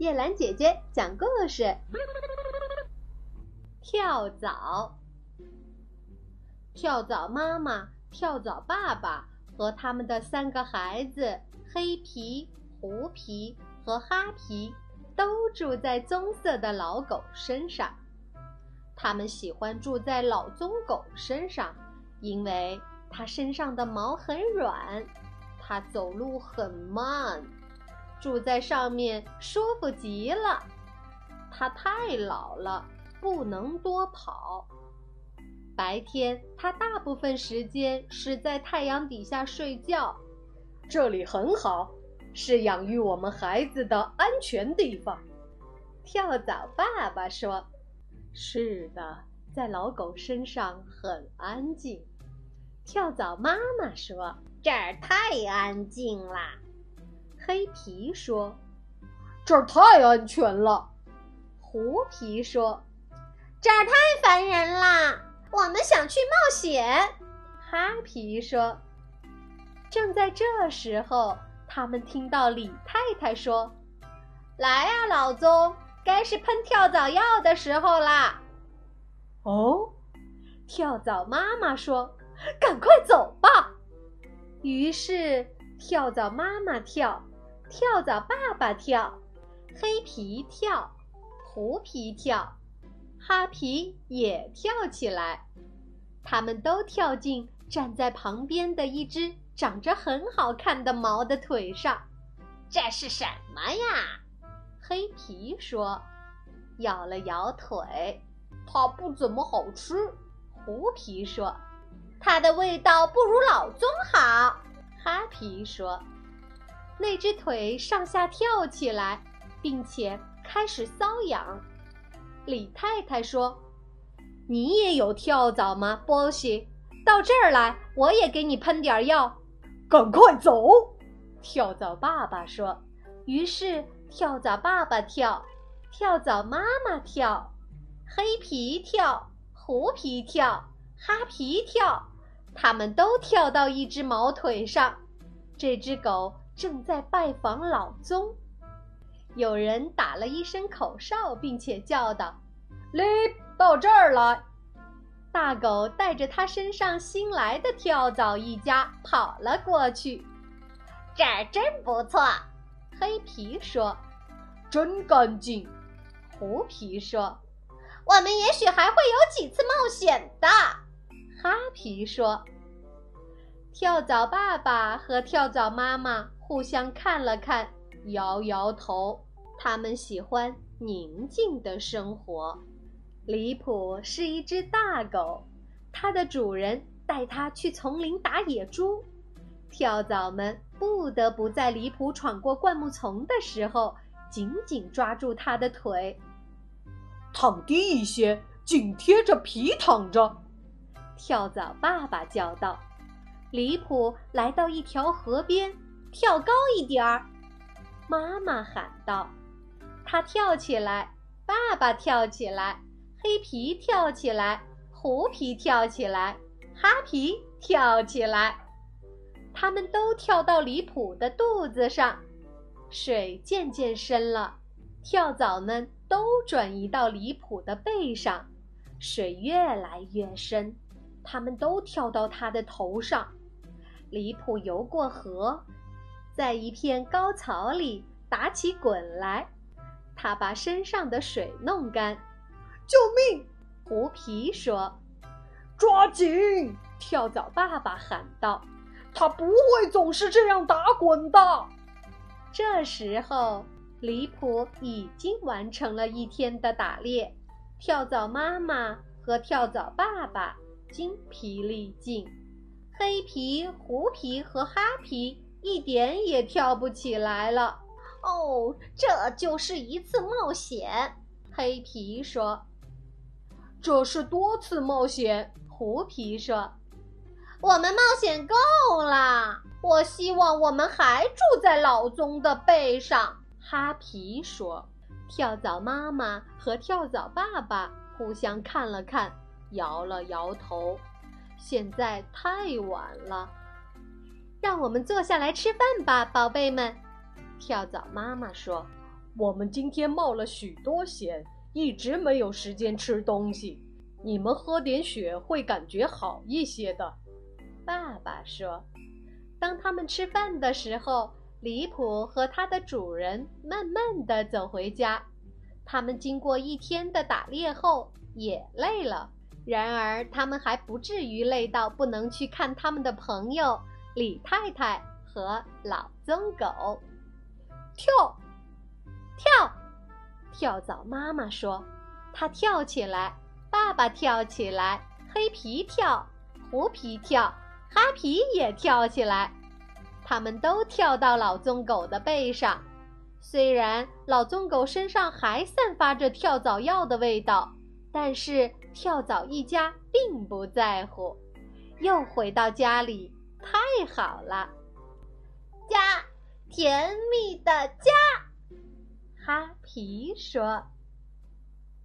叶兰姐姐讲故事。跳蚤，跳蚤妈妈、跳蚤爸爸和他们的三个孩子黑皮、狐皮和哈皮都住在棕色的老狗身上。他们喜欢住在老棕狗身上，因为它身上的毛很软，它走路很慢。住在上面舒服极了，它太老了，不能多跑。白天，它大部分时间是在太阳底下睡觉。这里很好，是养育我们孩子的安全地方。跳蚤爸爸说：“是的，在老狗身上很安静。”跳蚤妈妈说：“这儿太安静啦。”黑皮说：“这儿太安全了。”狐皮说：“这儿太烦人啦，我们想去冒险。”哈皮说：“正在这时候，他们听到李太太说：‘来呀，老宗，该是喷跳蚤药的时候啦。’”哦，跳蚤妈妈说：“赶快走吧。”于是跳蚤妈妈跳。跳蚤爸爸跳，黑皮跳，狐皮跳，哈皮也跳起来。他们都跳进站在旁边的一只长着很好看的毛的腿上。这是什么呀？黑皮说，摇了摇腿。它不怎么好吃。狐皮说，它的味道不如老宗好。哈皮说。那只腿上下跳起来，并且开始瘙痒。李太太说：“你也有跳蚤吗，波西？到这儿来，我也给你喷点药。”赶快走！跳蚤爸爸说。于是跳蚤爸爸跳，跳蚤妈妈跳，黑皮跳，狐皮跳，哈皮跳，他们都跳到一只毛腿上。这只狗。正在拜访老宗，有人打了一声口哨，并且叫道：“嘞，到这儿来！”大狗带着它身上新来的跳蚤一家跑了过去。这儿真不错，黑皮说：“真干净。”狐皮说：“我们也许还会有几次冒险的。”哈皮说：“跳蚤爸爸和跳蚤妈妈。”互相看了看，摇摇头。他们喜欢宁静的生活。离谱是一只大狗，它的主人带它去丛林打野猪。跳蚤们不得不在离谱闯过灌木丛的时候，紧紧抓住它的腿。躺低一些，紧贴着皮躺着。跳蚤爸爸叫道。离谱来到一条河边。跳高一点儿，妈妈喊道。他跳起来，爸爸跳起来，黑皮跳起来，狐皮跳起来，哈皮跳起来。他们都跳到离谱的肚子上。水渐渐深了，跳蚤们都转移到离谱的背上。水越来越深，他们都跳到他的头上。离谱游过河。在一片高草里打起滚来，他把身上的水弄干。救命！狐皮说：“抓紧！”跳蚤爸爸喊道：“他不会总是这样打滚的。”这时候，离谱已经完成了一天的打猎。跳蚤妈妈和跳蚤爸爸精疲力尽，黑皮、狐皮和哈皮。一点也跳不起来了。哦，这就是一次冒险。黑皮说：“这是多次冒险。”狐皮说：“我们冒险够了。我希望我们还住在老棕的背上。”哈皮说。跳蚤妈妈和跳蚤爸爸互相看了看，摇了摇头。现在太晚了。让我们坐下来吃饭吧，宝贝们。跳蚤妈妈说：“我们今天冒了许多险，一直没有时间吃东西。你们喝点血会感觉好一些的。”爸爸说。当他们吃饭的时候，李普和他的主人慢慢的走回家。他们经过一天的打猎后也累了，然而他们还不至于累到不能去看他们的朋友李太太和老棕狗。跳，跳，跳蚤妈妈说：“它跳起来。”爸爸跳起来，黑皮跳，胡皮跳。哈皮也跳起来，他们都跳到老棕狗的背上。虽然老棕狗身上还散发着跳蚤药的味道，但是跳蚤一家并不在乎。又回到家里，太好了，家，甜蜜的家。哈皮说。